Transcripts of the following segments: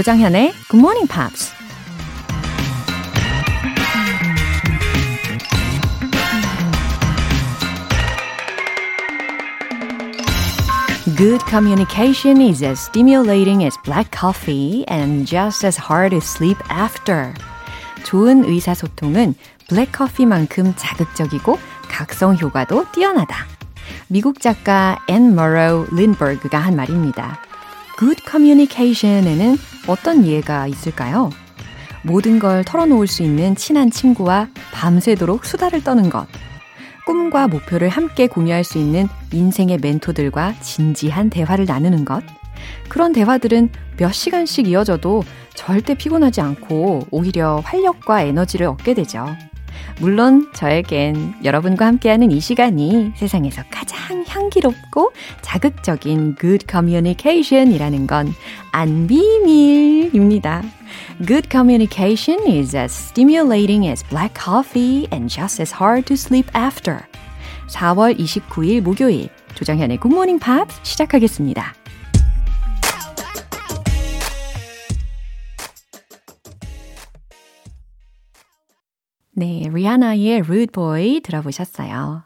조장현의 Good Morning Pops. Good communication is as stimulating as black coffee and just as hard to sleep after. 좋은 의사소통은 블랙커피만큼 자극적이고 각성 효과도 뛰어나다. 미국 작가 앤 머로우 린버그가 한 말입니다. Good communication에는 어떤 예가 있을까요? 모든 걸 털어놓을 수 있는 친한 친구와 밤새도록 수다를 떠는 것. 꿈과 목표를 함께 공유할 수 있는 인생의 멘토들과 진지한 대화를 나누는 것. 그런 대화들은 몇 시간씩 이어져도 절대 피곤하지 않고 오히려 활력과 에너지를 얻게 되죠. 물론 저에겐 여러분과 함께하는 이 시간이 세상에서 가장 향기롭고 자극적인 good communication이라는 건 안 비밀입니다. Good communication is as stimulating as black coffee and just as hard to sleep after. 4월 29일 목요일 조정현의 Good Morning Pops 시작하겠습니다. 네, 리아나의 Rude Boy 들어보셨어요.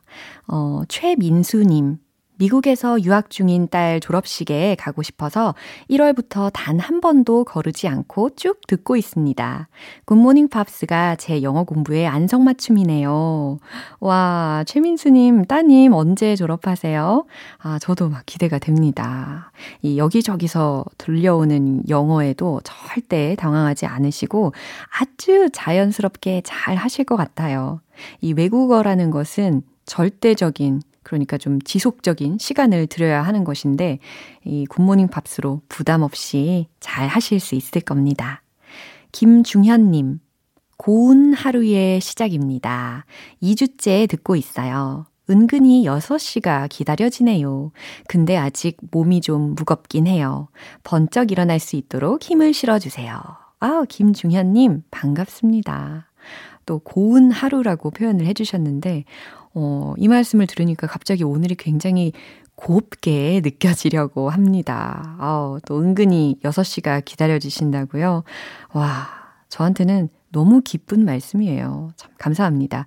어, 최민수님. 미국에서 유학 중인 딸 졸업식에 가고 싶어서 1월부터 단 한 번도 거르지 않고 쭉 듣고 있습니다. 굿모닝 팝스가 제 영어 공부의 안성맞춤이네요. 와, 최민수님, 따님 언제 졸업하세요? 아, 저도 막 기대가 됩니다. 이 여기저기서 들려오는 영어에도 절대 당황하지 않으시고 아주 자연스럽게 잘 하실 것 같아요. 이 외국어라는 것은 절대적인 그러니까 좀 지속적인 시간을 들여야 하는 것인데 이 굿모닝 팝스로 부담 없이 잘 하실 수 있을 겁니다. 김중현 님. 고운 하루의 시작입니다. 2주째 듣고 있어요. 은근히 6시가 기다려지네요. 근데 아직 몸이 좀 무겁긴 해요. 번쩍 일어날 수 있도록 힘을 실어주세요. 아, 김중현님, 반갑습니다. 또 고운 하루라고 표현을 해주셨는데, 어, 이 말씀을 들으니까 갑자기 오늘이 굉장히 곱게 느껴지려고 합니다. 어, 또 은근히 6시가 기다려지신다고요? 와, 저한테는 너무 기쁜 말씀이에요. 참 감사합니다.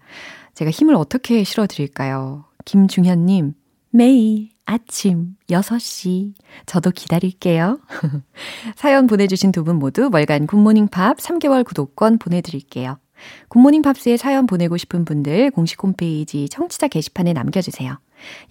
제가 힘을 어떻게 실어드릴까요? 김중현님, 매일 아침 6시. 저도 기다릴게요. 사연 보내주신 두 분 모두 월간 굿모닝 팝 3개월 구독권 보내드릴게요. 굿모닝 팝스에 사연 보내고 싶은 분들 공식 홈페이지 청취자 게시판에 남겨주세요.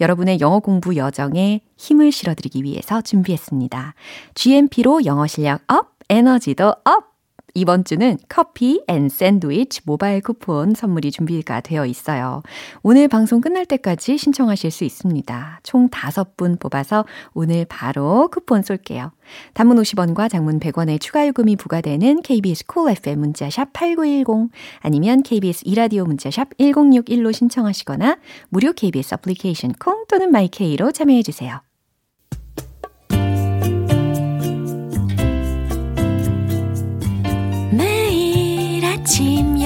여러분의 영어 공부 여정에 힘을 실어드리기 위해서 준비했습니다. GMP로 영어 실력 up, 에너지도 up! 이번 주는 커피 and 샌드위치 모바일 쿠폰 선물이 준비가 되어 있어요. 오늘 방송 끝날 때까지 신청하실 수 있습니다. 총 5분 뽑아서 오늘 바로 쿠폰 쏠게요. 단문 50원과 장문 100원의 추가 요금이 부과되는 KBS cool FM 문자샵 8910 아니면 KBS 2라디오 문자샵 1061로 신청하시거나 무료 KBS 애플리케이션 콩 또는 마이케이로 참여해 주세요.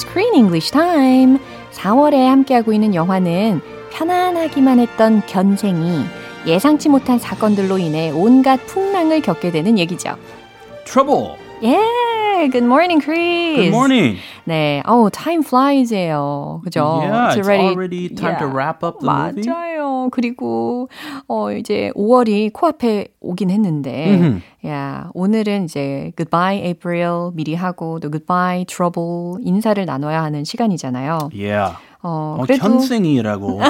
Screen English Time. 4월에 함께하고 있는 영화는 편안하기만 했던 견생이 예상치 못한 사건들로 인해 온갖 풍랑을 겪게 되는 얘기죠. Trouble. 예, Hi, good morning, Chris. Good morning. 네, oh, time flies예요. 그죠? Yeah, it's already, time to wrap up the 맞아요. movie. 맞아요. 그리고 어 이제 5월이 코앞에 오긴 했는데, 야 오늘은 이제 Goodbye April 미리 하고 또 Goodbye Trouble 인사를 나눠야 하는 시간이잖아요. Yeah. 어, 어, 그래도 견생이라고.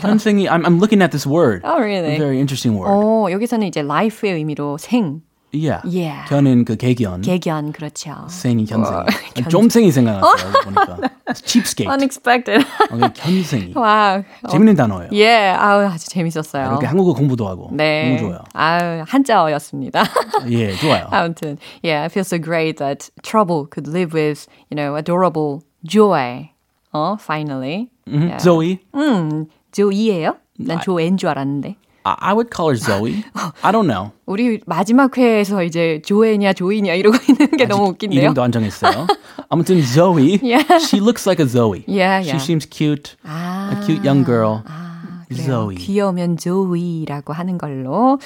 견생이. I'm, I'm looking at this word. Oh, really? A very interesting word. 어, 여기서는 이제 life의 의미로 생, Yeah. Yeah. 견은 그 개견. 개견 그렇죠. 생이 견생. 어, 좀생이 생각났어요. 보니까. cheapskate. Unexpected. 어, 견생이. Wow. 재밌는 단어예요. 예, 아우 아주 재밌었어요. 이렇게 한국어 공부도 하고. 네. 너무 좋아요. 아유, 한자어였습니다. 예, 좋아요. 아무튼, yeah, I feel so great that trouble could live with, you know, adorable joy. 어, finally. Mhm. Zoe. 음, 조이예요? 난 조엔 줄 알았는데. I, I would call her Zoe. I don't know. 우리 마지막 회에서 이제 조에냐 조이냐 이러고 있는 게 너무 웃긴데요. 이름도 안 정했어요. 아무튼 Zoe. Yeah. She looks like a Zoe. Yeah, She yeah. seems cute. 아, A cute young girl. 그래요. Zoe. 귀여우면 조이라고 하는 걸로.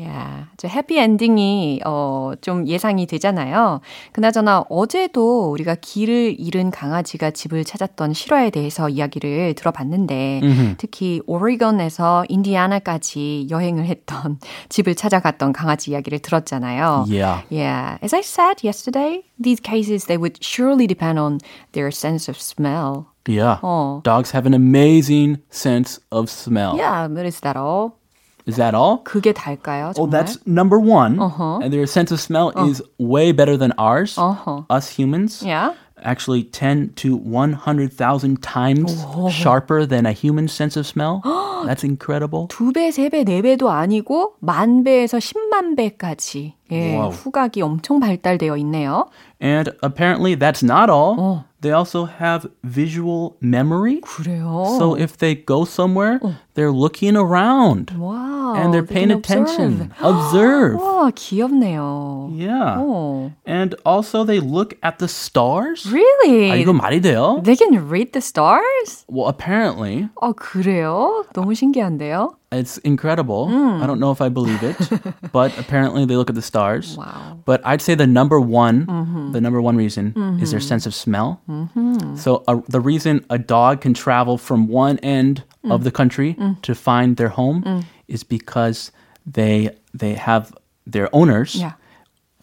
야, 저 해피 엔딩이 어, 좀 예상이 되잖아요. 그나저나 어제도 우리가 길을 잃은 강아지가 집을 찾았던 실화에 대해서 이야기를 들어봤는데 특히 오레곤에서 인디아나까지 여행을 했던 집을 찾아갔던 강아지 이야기를 들었잖아요. Yeah. Yeah, as I said yesterday, these cases they would surely depend on their sense of smell. Yeah. 어. Dogs have an amazing sense of smell. Yeah, but is that all? Is that all? 그게 달까요? Oh, 정말? that's number one. Uh-huh. And their sense of smell is way better than ours, Uh-huh. us humans. Yeah. Actually, 10 to 100,000 times sharper than a human sense of smell. That's incredible. 두 배, 세 배, 네 배도 아니고 만 배에서 10만 배까지 예, 와우. 후각이 엄청 발달되어 있네요. And apparently, that's not all. Oh. They also have visual memory. 그래요. So if they go somewhere, they're looking around wow, and they're they paying can attention. observe. Observe. 와, 귀엽네요. Yeah. 어. And also, they look at the stars. Really? 아, 이거 말이 돼요? They can read the stars? Well, apparently, 어, 그래요? 너무 신기한데요? It's incredible. Hmm. I don't know if I believe it, but apparently they look at the stars. 와우. But I'd say the number one, mm-hmm. the number one reason is their mm-hmm. sense of smell. Mm-hmm. So uh, the reason a dog can travel from one end mm. of the country mm. to find their home mm. is because they they have their owners Yeah.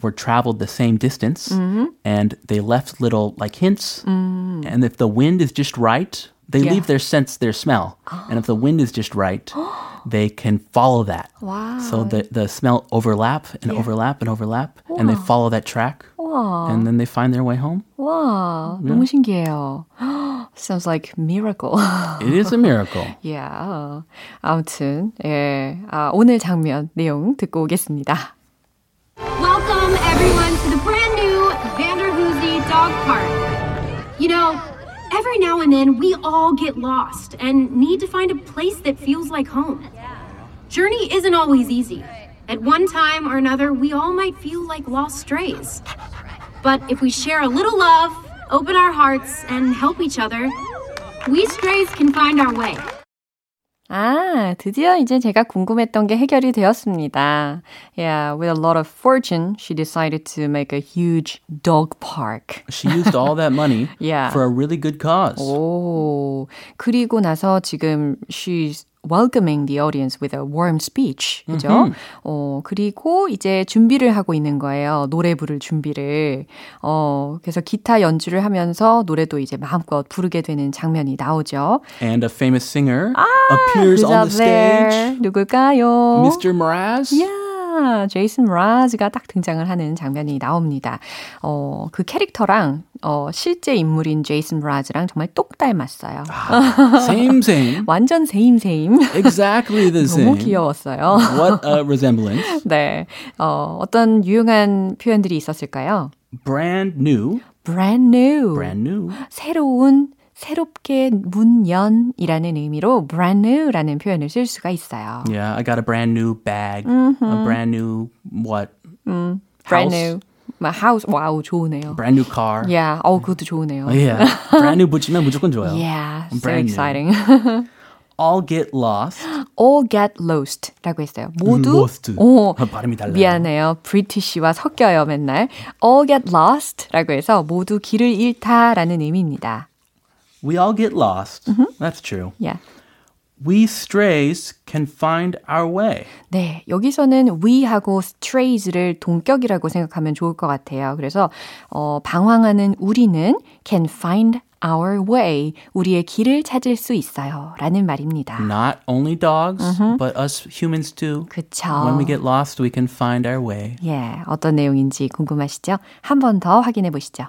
were traveled the same distance and they left little like hints. And if the wind is just right, they Yeah. leave their sense, their smell. And if the wind is just right, they can follow that. Wow. So the, the smell overlap and overlap and overlap, and they follow that track, 와, and then they find their way home. 와, 너무 신기해요. Sounds like miracle. It is a miracle. yeah. 아무튼 예, 아, 오늘 장면 내용 듣고 오겠습니다. Welcome, everyone, to the brand new Vanderhoosie Dog Park. Every now and then we all get lost and need to find a place that feels like home. Journey isn't always easy. At one time or another, we all might feel like lost strays. But if we share a little love, open our hearts, and help each other, we strays can find our way. 아, 드디어 이제 제가 궁금했던 게 해결이 되었습니다. Yeah, with a lot of fortune, she decided to make a huge dog park. She used all that money Yeah. for a really good cause. 오, 그리고 나서 지금 she's welcoming the audience with a warm speech. 그죠? 어, 그리고 이제 준비를 하고 있는 거예요. 노래 부를 준비를. 어, 그래서 기타 연주를 하면서 노래도 이제 마음껏 부르게 되는 장면이 나오죠. And a famous singer appears Who's on the there? stage. 누굴까요? Mr. Mraz. 야, 제이슨 브라즈가 딱 등장을 하는 장면이 나옵니다. 어, 그 캐릭터랑 어, 실제 인물인 제이슨 브라즈랑 정말 똑 닮았어요. Same, same. 완전 세임세임. Exactly the 너무 same. 귀여웠어요. What a resemblance. 네. 어, 어떤 유용한 표현들이 있었을까요? Brand new. brand new. Brand new. 새로운, 새롭게 문연이라는 의미로 brand new라는 표현을 쓸 수가 있어요. Yeah, I got a brand new bag. A brand new what? brand House. new. 막 house. 와우, 좋으네요. Brand new car. Yeah. 어, 그것도 좋으네요. Yeah. brand new 붙이면 무조건 좋아요. Yeah, so Brand new. exciting. all get lost. all get lost라고 했어요. 모두 lost. 오, 아, 발음이 달라요. 미안해요. 브리티시와 섞여요, 맨날. all get lost라고 해서 모두 길을 잃다라는 의미입니다. We all get lost. That's true. Yeah. We strays can find our way. 네, 여기서는 we하고 strays를 동격이라고 생각하면 좋을 것 같아요. 그래서 어, 방황하는 우리는 can find our way. 우리의 길을 찾을 수 있어요. 라는 말입니다. Not only dogs, but us humans too. 그쵸. When we get lost, we can find our way. 예, 어떤 내용인지 궁금하시죠? 한 번 더 확인해 보시죠.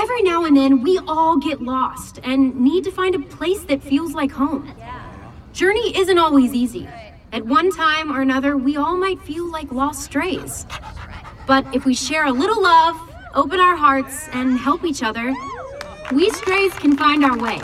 every now and then we all get lost and need to find a place that feels like home. Journey isn't always easy. At one time or another, we all might feel like lost strays. But if we share a little love, open our hearts, and help each other, we strays can find our way.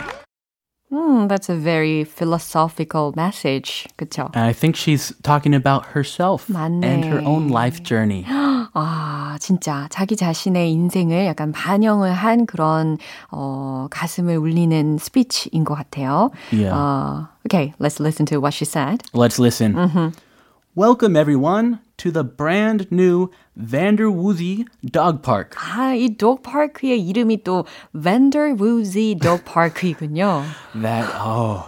Hmm, that's a very philosophical message. 그쵸? And I think she's talking about herself and her own 맞네. life journey. 아, 진짜 자기 자신의 인생을 약간 반영을 한 그런 어, 가슴을 울리는 스피치인 것 같아요. Yeah. 어, okay, let's listen to what she said. Let's listen. Welcome, everyone, to the brand new Vanderwoozy Dog Park. 아, 이 dog park의 이름이 또 Vanderwoozy Dog Park이군요. That, oh,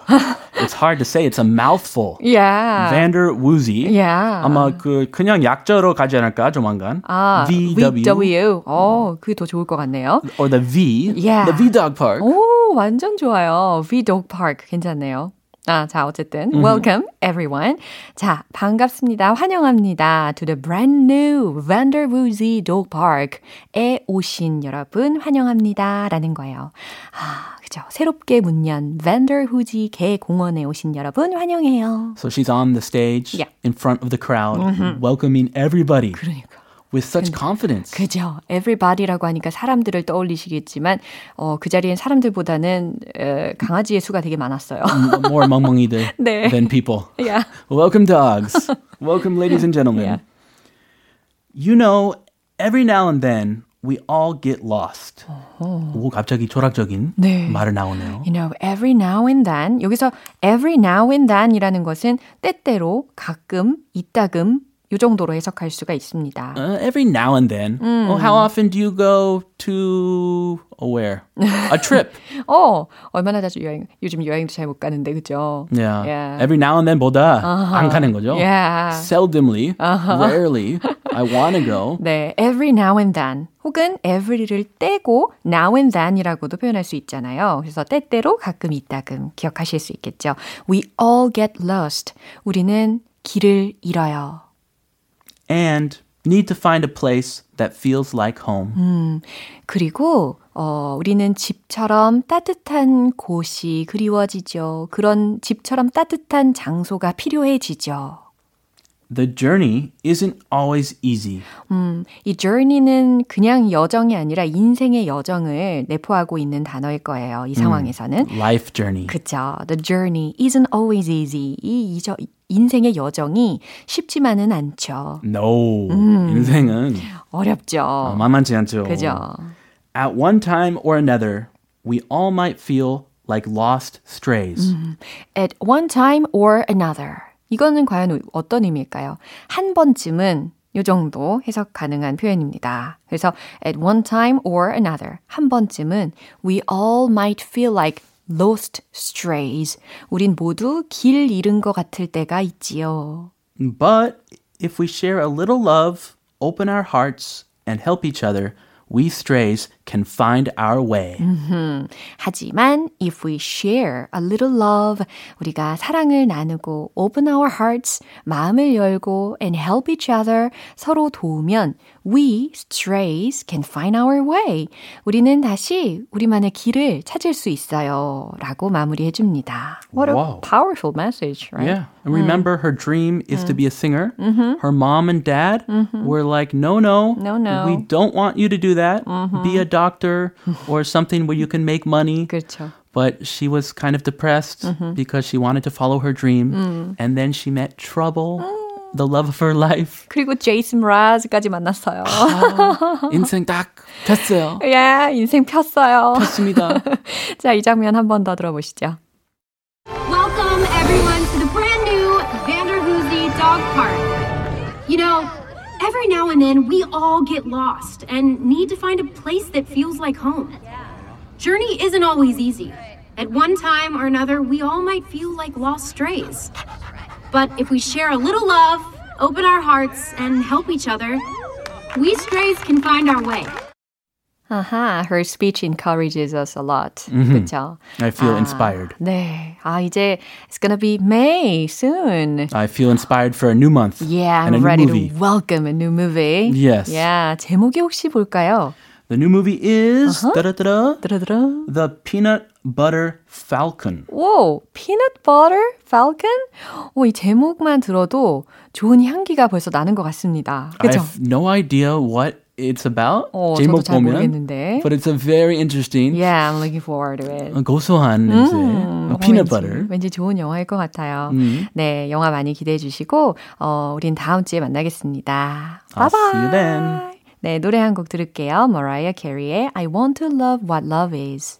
it's hard to say. It's a mouthful. Yeah. Vanderwoozy. Yeah. 아마 그 그냥 약자로 가지 않을까 조만간. 아, VW. VW. 어, 그게 더 좋을 것 같네요. or the V. Yeah. The V Dog Park. 오, 완전 좋아요. V Dog Park 괜찮네요. 아, 자, 어쨌든 welcome everyone. 자, 반갑습니다. 환영합니다. to the brand new Vanderwoozy Dog Park에 오신 여러분 환영합니다라는 거예요. 아, 그죠. 새롭게 문연 Vanderwoozy 개 공원에 오신 여러분 환영해요. So she's on the stage Yeah. in front of the crowd, welcoming everybody 그러니까. With such confidence. 그죠. everybody라고 하니까 사람들을 떠올리시겠지만 어, 그 자리엔 사람들보다는 에, 강아지의 수가 되게 많았어요. More 멍멍이들 네. than people. yeah. Welcome, dogs. Welcome, ladies and gentlemen. Yeah. You know, every now and then we all get lost. 오, 갑자기 철학적인 네. 말을 나오네요. You know, every now and then. 여기서 every now and then이라는 것은 때때로, 가끔, 이따금 요 정도로 해석할 수가 있습니다. Uh, every now and then. Oh, how often do you go to oh, where? A trip. 어, 얼마나 자주 여행, 요즘 여행도 잘 못 가는데, 그죠? Yeah. Yeah. Every now and then보다 안 가는 거죠. Yeah. Seldomly, rarely, I want to go. 네, every now and then 혹은 every를 떼고 now and then이라고도 표현할 수 있잖아요. 그래서 때때로 가끔 이따금 기억하실 수 있겠죠. We all get lost. 우리는 길을 잃어요. And need to find a place that feels like home. 그리고 어, 우리는 집처럼 따뜻한 곳이 그리워지죠. 그런 집처럼 따뜻한 장소가 필요해지죠. The journey isn't always easy. 음, 이 journey는 그냥 여정이 아니라 인생의 여정을 내포하고 있는 단어일 거예요. 이 상황에서는. Life journey. 그쵸. The journey isn't always easy. 이 이저, 인생의 여정이 쉽지만은 않죠. No. 인생은 어렵죠. 만만치 않죠. 그죠. At one time or another, we all might feel like lost strays. At one time or another. 이거는 과연 어떤 의미일까요? 한 번쯤은 요 정도 해석 가능한 표현입니다. 그래서 at one time or another. 한 번쯤은 we all might feel like lost strays. 우린 모두 길 잃은 것 같을 때가 있지요. But if we share a little love, open our hearts, and help each other, we strays can find our way. 하지만 if we share a little love, 우리가 사랑을 나누고 open our hearts, 마음을 열고 and help each other, 서로 도우면 we strays can find our way. 우리는 다시 우리만의 길을 찾을 수 있어요. 라고 마무리해 줍니다. What a Wow. powerful message, right? Yeah. And remember, her dream is to be a singer. Her mom and dad were like, no, no. No, no. We don't want you to do that. Be a doctor or something where you can make money. 그렇죠. But she was kind of depressed because she wanted to follow her dream. And then she met trouble. the love of her life. 그리고 제이슨 라즈까지 만났어요. 아, 인생 딱 됐어요. 예, yeah, 인생 폈어요. 폈습니다. 자, 이 장면 한 번 더 들어보시죠. Every now and then we all get lost and need to find a place that feels like home. Journey isn't always easy. At one time or another, we all might feel like lost strays. But if we share a little love, open our hearts, and help each other, we strays can find our way. 아하, her speech encourages us a lot. 그렇죠? I feel 아, inspired. 네. 아, 이제 it's gonna be May soon. I feel inspired for a new month. Yeah, and a I'm new ready movie. to welcome a new movie. Yes. Yeah, 제목이 혹시 볼까요? The new movie is da-da-da-da, 드르드르. The Peanut Butter Falcon. 오, peanut butter falcon? 오, 이 제목만 들어도 좋은 향기가 벌써 나는 것 같습니다. I 그렇죠? have no idea what it's about. 어, 제목 잘 보면, 모르겠는데. but it's a very interesting. Yeah, I'm looking forward to it. 고소한 냄새. 음, 어, peanut 왠지, butter. 왠지 좋은 영화일 것 같아요. 음. 네, 영화 많이 기대해 주시고, 어, 우린 다음 주에 만나겠습니다. I'll 바이바이. see you then. 네, 노래 한 곡 들을게요. Mariah Carey의 I Want to Love What Love Is.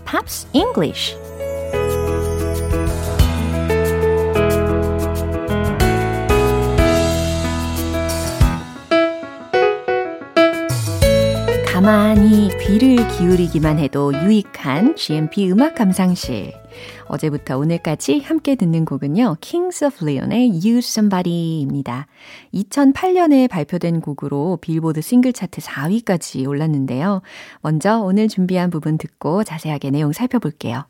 Pops English 가만히 귀를 기울이기만 해도 유익한 GMP 음악 감상실. 어제부터 오늘까지 함께 듣는 곡은요. Kings of Leon의 Use Somebody입니다. 2008년에 발표된 곡으로 빌보드 싱글 차트 4위까지 올랐는데요. 먼저 오늘 준비한 부분 듣고 자세하게 내용 살펴볼게요.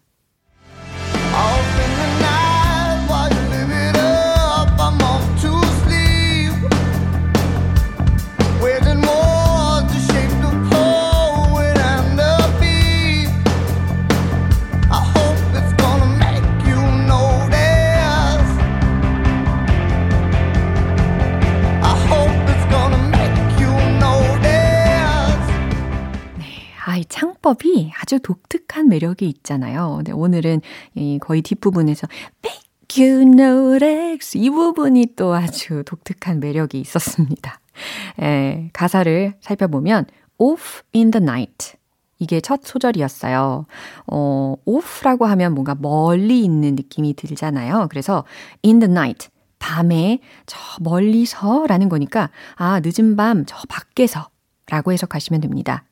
이 창법이 아주 독특한 매력이 있잖아요. 네, 오늘은 이 거의 뒷부분에서 make you notice 이 부분이 또 아주 독특한 매력이 있었습니다. 에, 가사를 살펴보면 off in the night 이게 첫 소절이었어요. 어, off라고 하면 뭔가 멀리 있는 느낌이 들잖아요. 그래서 in the night 밤에 저 멀리서라는 거니까 아, 늦은 밤 저 밖에서 라고 해석하시면 됩니다.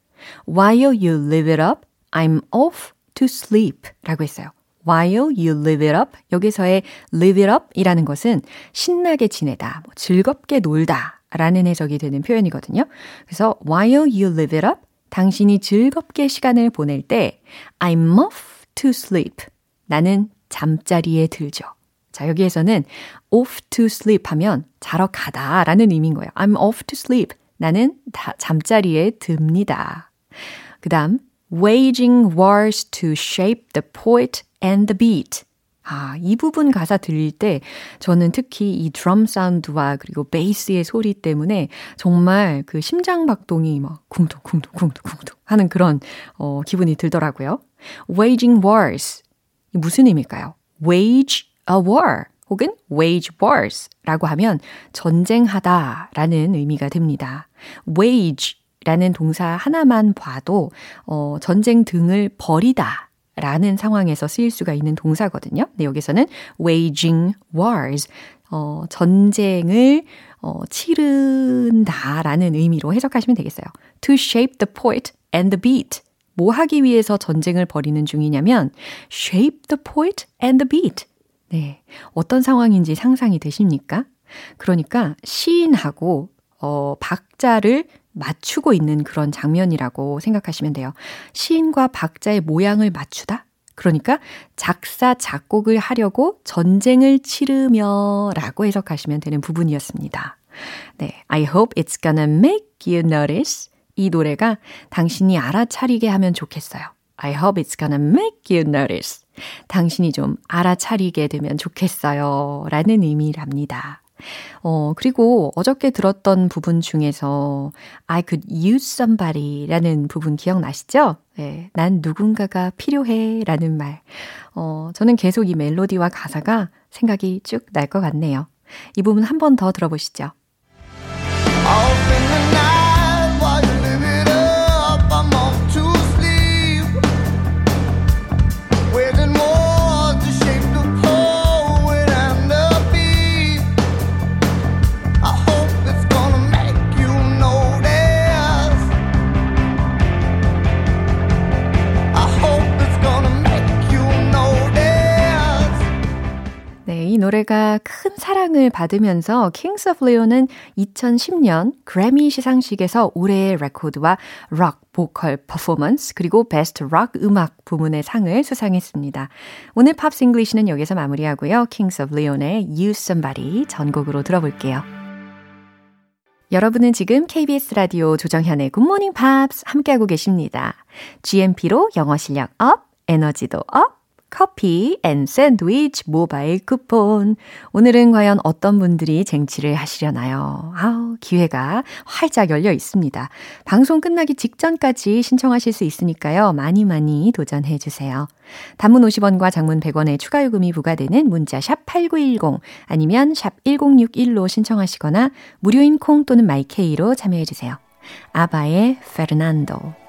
While you live it up, I'm off to sleep 라고 했어요. While you live it up, 여기서의 live it up 이라는 것은 신나게 지내다, 뭐 즐겁게 놀다 라는 해석이 되는 표현이거든요. 그래서 while you live it up, 당신이 즐겁게 시간을 보낼 때 I'm off to sleep. 나는 잠자리에 들죠. 자, 여기에서는 off to sleep 하면 자러 가다 라는 의미인 거예요. I'm off to sleep. 나는 다 잠자리에 듭니다. 그 다음, waging wars to shape the poet and the beat. 아, 이 부분 가사 들릴 때 저는 특히 이 드럼 사운드와 그리고 베이스의 소리 때문에 정말 그 심장 박동이 막 쿵퉁쿵퉁 쿵퉁쿵퉁 하는 그런 어, 기분이 들더라고요. waging wars. 이 무슨 의미일까요? wage a war 혹은 wage wars 라고 하면 전쟁하다 라는 의미가 됩니다. wage 라는 동사 하나만 봐도 어, 전쟁 등을 벌이다 라는 상황에서 쓰일 수가 있는 동사거든요. 근데 여기서는 waging wars, 어, 전쟁을 어, 치른다 라는 의미로 해석하시면 되겠어요. To shape the poet and the beat. 뭐 하기 위해서 전쟁을 벌이는 중이냐면 shape the poet and the beat. 네. 어떤 상황인지 상상이 되십니까? 그러니까 시인하고 어 박자를 맞추고 있는 그런 장면이라고 생각하시면 돼요. 시인과 박자의 모양을 맞추다? 그러니까 작사, 작곡을 하려고 전쟁을 치르며 라고 해석하시면 되는 부분이었습니다. 네. I hope it's gonna make you notice. 이 노래가 당신이 알아차리게 하면 좋겠어요. I hope it's gonna make you notice. 당신이 좀 알아차리게 되면 좋겠어요. 라는 의미랍니다. 어, 그리고 어저께 들었던 부분 중에서 I could use somebody 라는 부분 기억나시죠? 네, 난 누군가가 필요해 라는 말. 어, 저는 계속 이 멜로디와 가사가 생각이 쭉 날 것 같네요. 이 부분 한 번 더 들어보시죠. 노래가 큰 사랑을 받으면서 Kings of Leon은 2010년 그래미 시상식에서 올해의 레코드와 록 보컬 퍼포먼스 그리고 베스트 록 음악 부문의 상을 수상했습니다. 오늘 Pops English는 여기서 마무리하고요. Kings of Leon의 Use Somebody 전곡으로 들어볼게요. 여러분은 지금 KBS 라디오 조정현의 Morning Pops 함께하고 계십니다. GMP로 영어 실력 up, 에너지도 up, 커피 and 샌드위치 모바일 쿠폰. 오늘은 과연 어떤 분들이 쟁취를 하시려나요? 아우, 기회가 활짝 열려 있습니다. 방송 끝나기 직전까지 신청하실 수 있으니까요. 많이 많이 도전해 주세요. 단문 50원과 장문 100원의 추가 요금이 부과되는 문자 샵 8910 아니면 샵 1061로 신청하시거나 무료인 콩 또는 My K로 참여해 주세요. 아바의 페르난도.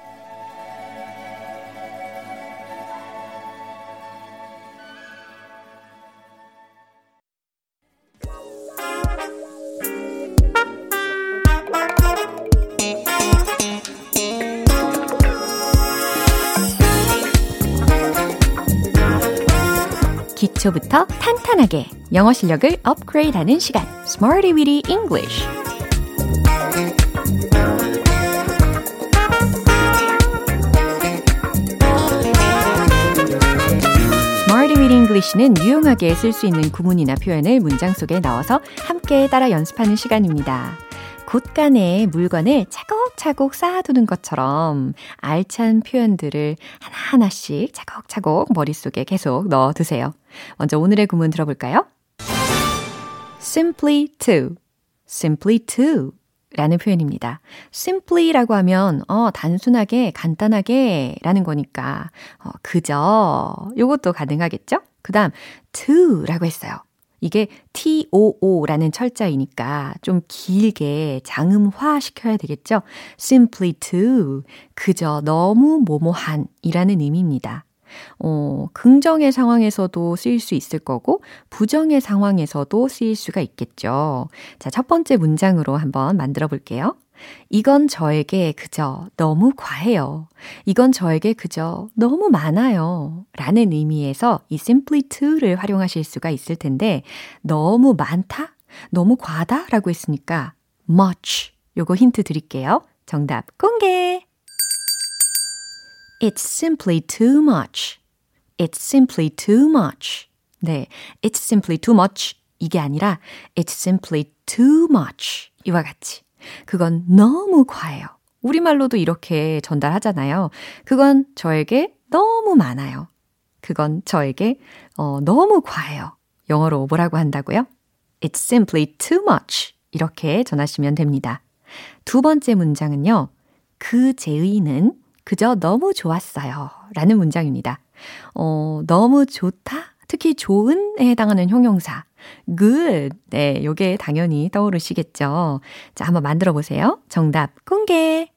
기초부터 탄탄하게 영어 실력을 업그레이드하는 시간, Smarty Weedy English. Weedy English는 유용하게 쓸 수 있는 구문이나 표현을 문장 속에 넣어서 함께 따라 연습하는 시간입니다. 곳간에 물건을 차곡차곡 쌓아두는 것처럼 알찬 표현들을 하나하나씩 차곡차곡 머릿속에 계속 넣어 두세요. 먼저 오늘의 구문 들어볼까요? simply to, simply to 라는 표현입니다. simply라고 하면 어 단순하게 간단하게 라는 거니까 어 그저 요것도 가능하겠죠? 그다음 to라고 했어요. 이게 TOO라는 철자이니까 좀 길게 장음화 시켜야 되겠죠? simply to, 그저 너무 뭐뭐한 이라는 의미입니다. 어, 긍정의 상황에서도 쓰일 수 있을 거고, 부정의 상황에서도 쓰일 수가 있겠죠. 자, 첫 번째 문장으로 한번 만들어 볼게요. 이건 저에게 그저 너무 과해요. 이건 저에게 그저 너무 많아요. 라는 의미에서 이 simply to를 활용하실 수가 있을 텐데, 너무 많다? 너무 과다? 라고 했으니까 much. 요거 힌트 드릴게요. 정답 공개! It's simply too much. It's simply too much. 네, it's simply too much. 이게 아니라 it's simply too much. 이와 같이. 그건 너무 과해요. 우리말로도 이렇게 전달하잖아요. 그건 저에게 너무 많아요. 그건 저에게 어, 너무 과해요. 영어로 뭐라고 한다고요? It's simply too much. 이렇게 전하시면 됩니다. 두 번째 문장은요. 그 제의는 그저 너무 좋았어요. 라는 문장입니다. 어, 너무 좋다? 특히 좋은에 해당하는 형용사. Good. 네, 요게 당연히 떠오르시겠죠. 자, 한번 만들어 보세요. 정답 공개.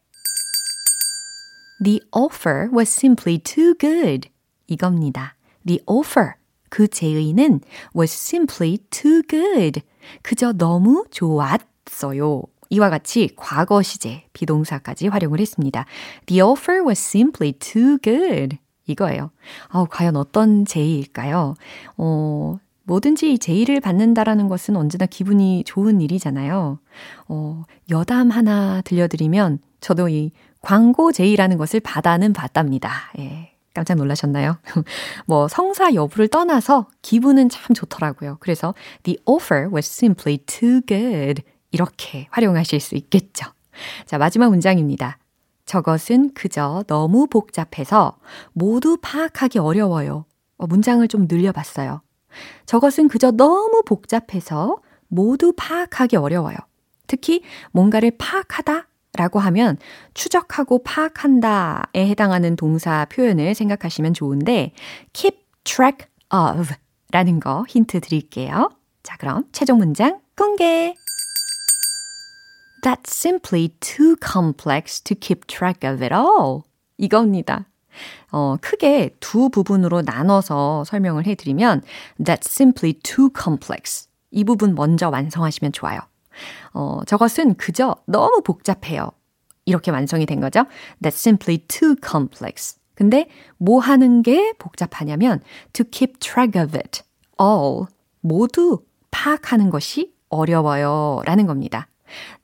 The offer was simply too good. 이겁니다. The offer. 그 제의는 was simply too good. 그저 너무 좋았어요. 이와 같이 과거 시제 비동사까지 활용을 했습니다. The offer was simply too good. 이거예요. 아, 과연 어떤 제의일까요? 어, 뭐든지 제의를 받는다라는 것은 언제나 기분이 좋은 일이잖아요. 어, 여담 하나 들려드리면 저도 이 광고 제의라는 것을 받아는 받답니다. 예. 깜짝 놀라셨나요? 뭐 성사 여부를 떠나서 기분은 참 좋더라고요. 그래서 the offer was simply too good. 이렇게 활용하실 수 있겠죠. 자, 마지막 문장입니다. 저것은 그저 너무 복잡해서 모두 파악하기 어려워요. 어, 문장을 좀 늘려봤어요. 저것은 그저 너무 복잡해서 모두 파악하기 어려워요. 특히 뭔가를 파악하다 라고 하면 추적하고 파악한다에 해당하는 동사 표현을 생각하시면 좋은데 keep track of 라는 거 힌트 드릴게요. 자, 그럼 최종 문장 공개! That's simply too complex to keep track of it all. 이겁니다. 어, 크게 두 부분으로 나눠서 설명을 해드리면 That's simply too complex. 이 부분 먼저 완성하시면 좋아요. 어, 저것은 그저 너무 복잡해요. 이렇게 완성이 된 거죠. That's simply too complex. 근데 뭐 하는 게 복잡하냐면 to keep track of it all 모두 파악하는 것이 어려워요 라는 겁니다.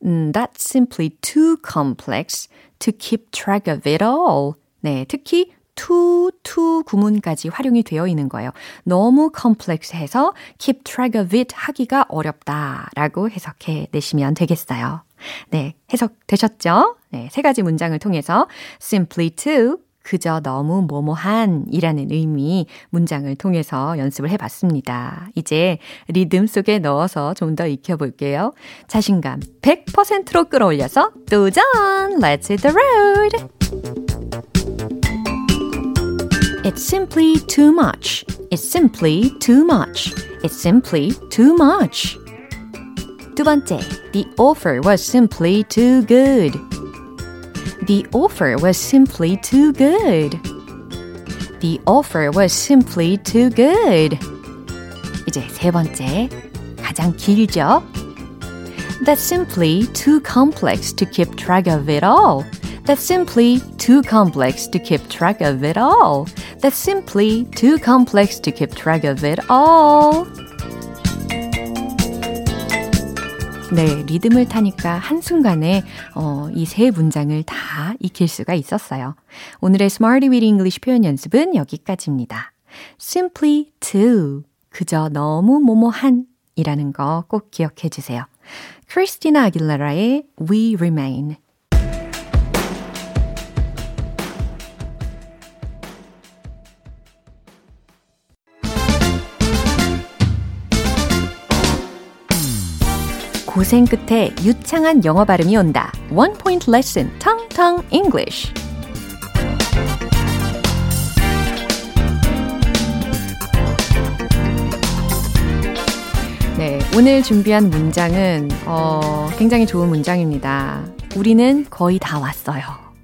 음, that's simply too complex to keep track of it all. 네, 특히 to, to 구문까지 활용이 되어 있는 거예요. 너무 complex해서 keep track of it 하기가 어렵다라고 해석해 내시면 되겠어요. 네, 해석되셨죠? 네, 세 가지 문장을 통해서 simply to 그저 너무 뭐뭐한 이라는 의미 문장을 통해서 연습을 해봤습니다. 이제 리듬 속에 넣어서 좀 더 익혀볼게요. 자신감 100%로 끌어올려서 도전! Let's hit the road! It's simply too much. It's simply too much. It's simply too much. 두 번째, the offer was simply too good. The offer was simply too good. The offer was simply too good. 이제 세 번째, 가장 길죠? That's simply too complex to keep track of it all. That's simply too complex to keep track of it all. That's simply too complex to keep track of it all. 네, 리듬을 타니까 한순간에 어, 이 세 문장을 다 익힐 수가 있었어요. 오늘의 Smarty with English 표현 연습은 여기까지입니다. Simply to, 그저 너무 뭐뭐한 이라는 거 꼭 기억해 주세요. 크리스티나 아길라라의 We Remain 고생 끝에 유창한 영어 발음이 온다. One Point Lesson, Tong Tong English. 네, 오늘 준비한 문장은 어, 굉장히 좋은 문장입니다. 우리는 거의 다 왔어요.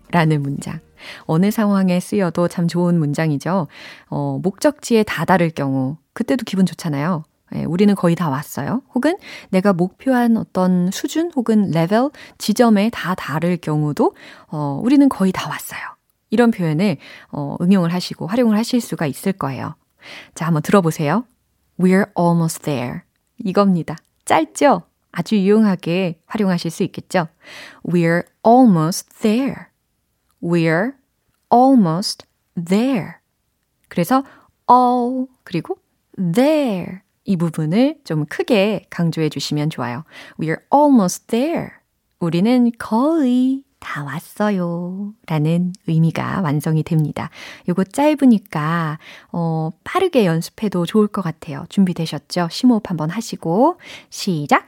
라는 문장. 어느 상황에 쓰여도 참 좋은 문장이죠. 어, 목적지에 다다를 경우, 그때도 기분 좋잖아요. 예, 우리는 거의 다 왔어요. 혹은 내가 목표한 어떤 수준 혹은 레벨, 지점에 다 다를 경우도, 어, 우리는 거의 다 왔어요. 이런 표현을, 어, 응용을 하시고 활용을 하실 수가 있을 거예요. 자, 한번 들어보세요. We're almost there. 이겁니다. 짧죠? 아주 유용하게 활용하실 수 있겠죠? We're almost there. We're almost there. 그래서 all 그리고 there 이 부분을 좀 크게 강조해 주시면 좋아요. We're almost there. 우리는 거의 다 왔어요. 라는 의미가 완성이 됩니다. 요거 짧으니까, 어, 빠르게 연습해도 좋을 것 같아요. 준비되셨죠? 심호흡 한번 하시고, 시작!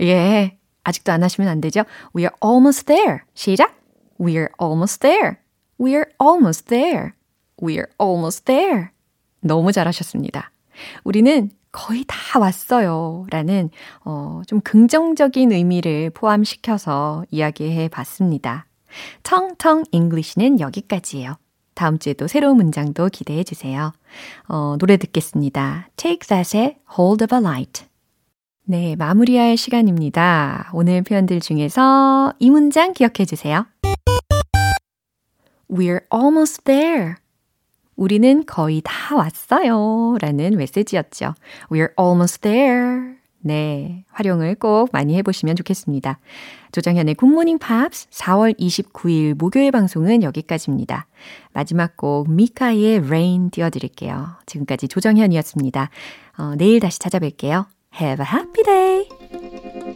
예. 아직도 안 하시면 안 되죠? We're almost there. 시작! We're almost there. We're almost there. We're almost there. 너무 잘하셨습니다. 우리는 거의 다 왔어요. 라는, 어, 좀 긍정적인 의미를 포함시켜서 이야기해 봤습니다. 텅텅 English는 여기까지예요. 다음 주에도 새로운 문장도 기대해 주세요. 어, 노래 듣겠습니다. Take That의 Hold Up a Light. 네, 마무리할 시간입니다. 오늘 표현들 중에서 이 문장 기억해 주세요. We're almost there. 우리는 거의 다 왔어요. 라는 메시지였죠. We're almost there. 네, 활용을 꼭 많이 해보시면 좋겠습니다. 조정현의 굿모닝 팝스 4월 29일 목요일 방송은 여기까지입니다. 마지막 곡 미카의 Rain 띄워드릴게요. 지금까지 조정현이었습니다. 어, 내일 다시 찾아뵐게요. Have a happy day!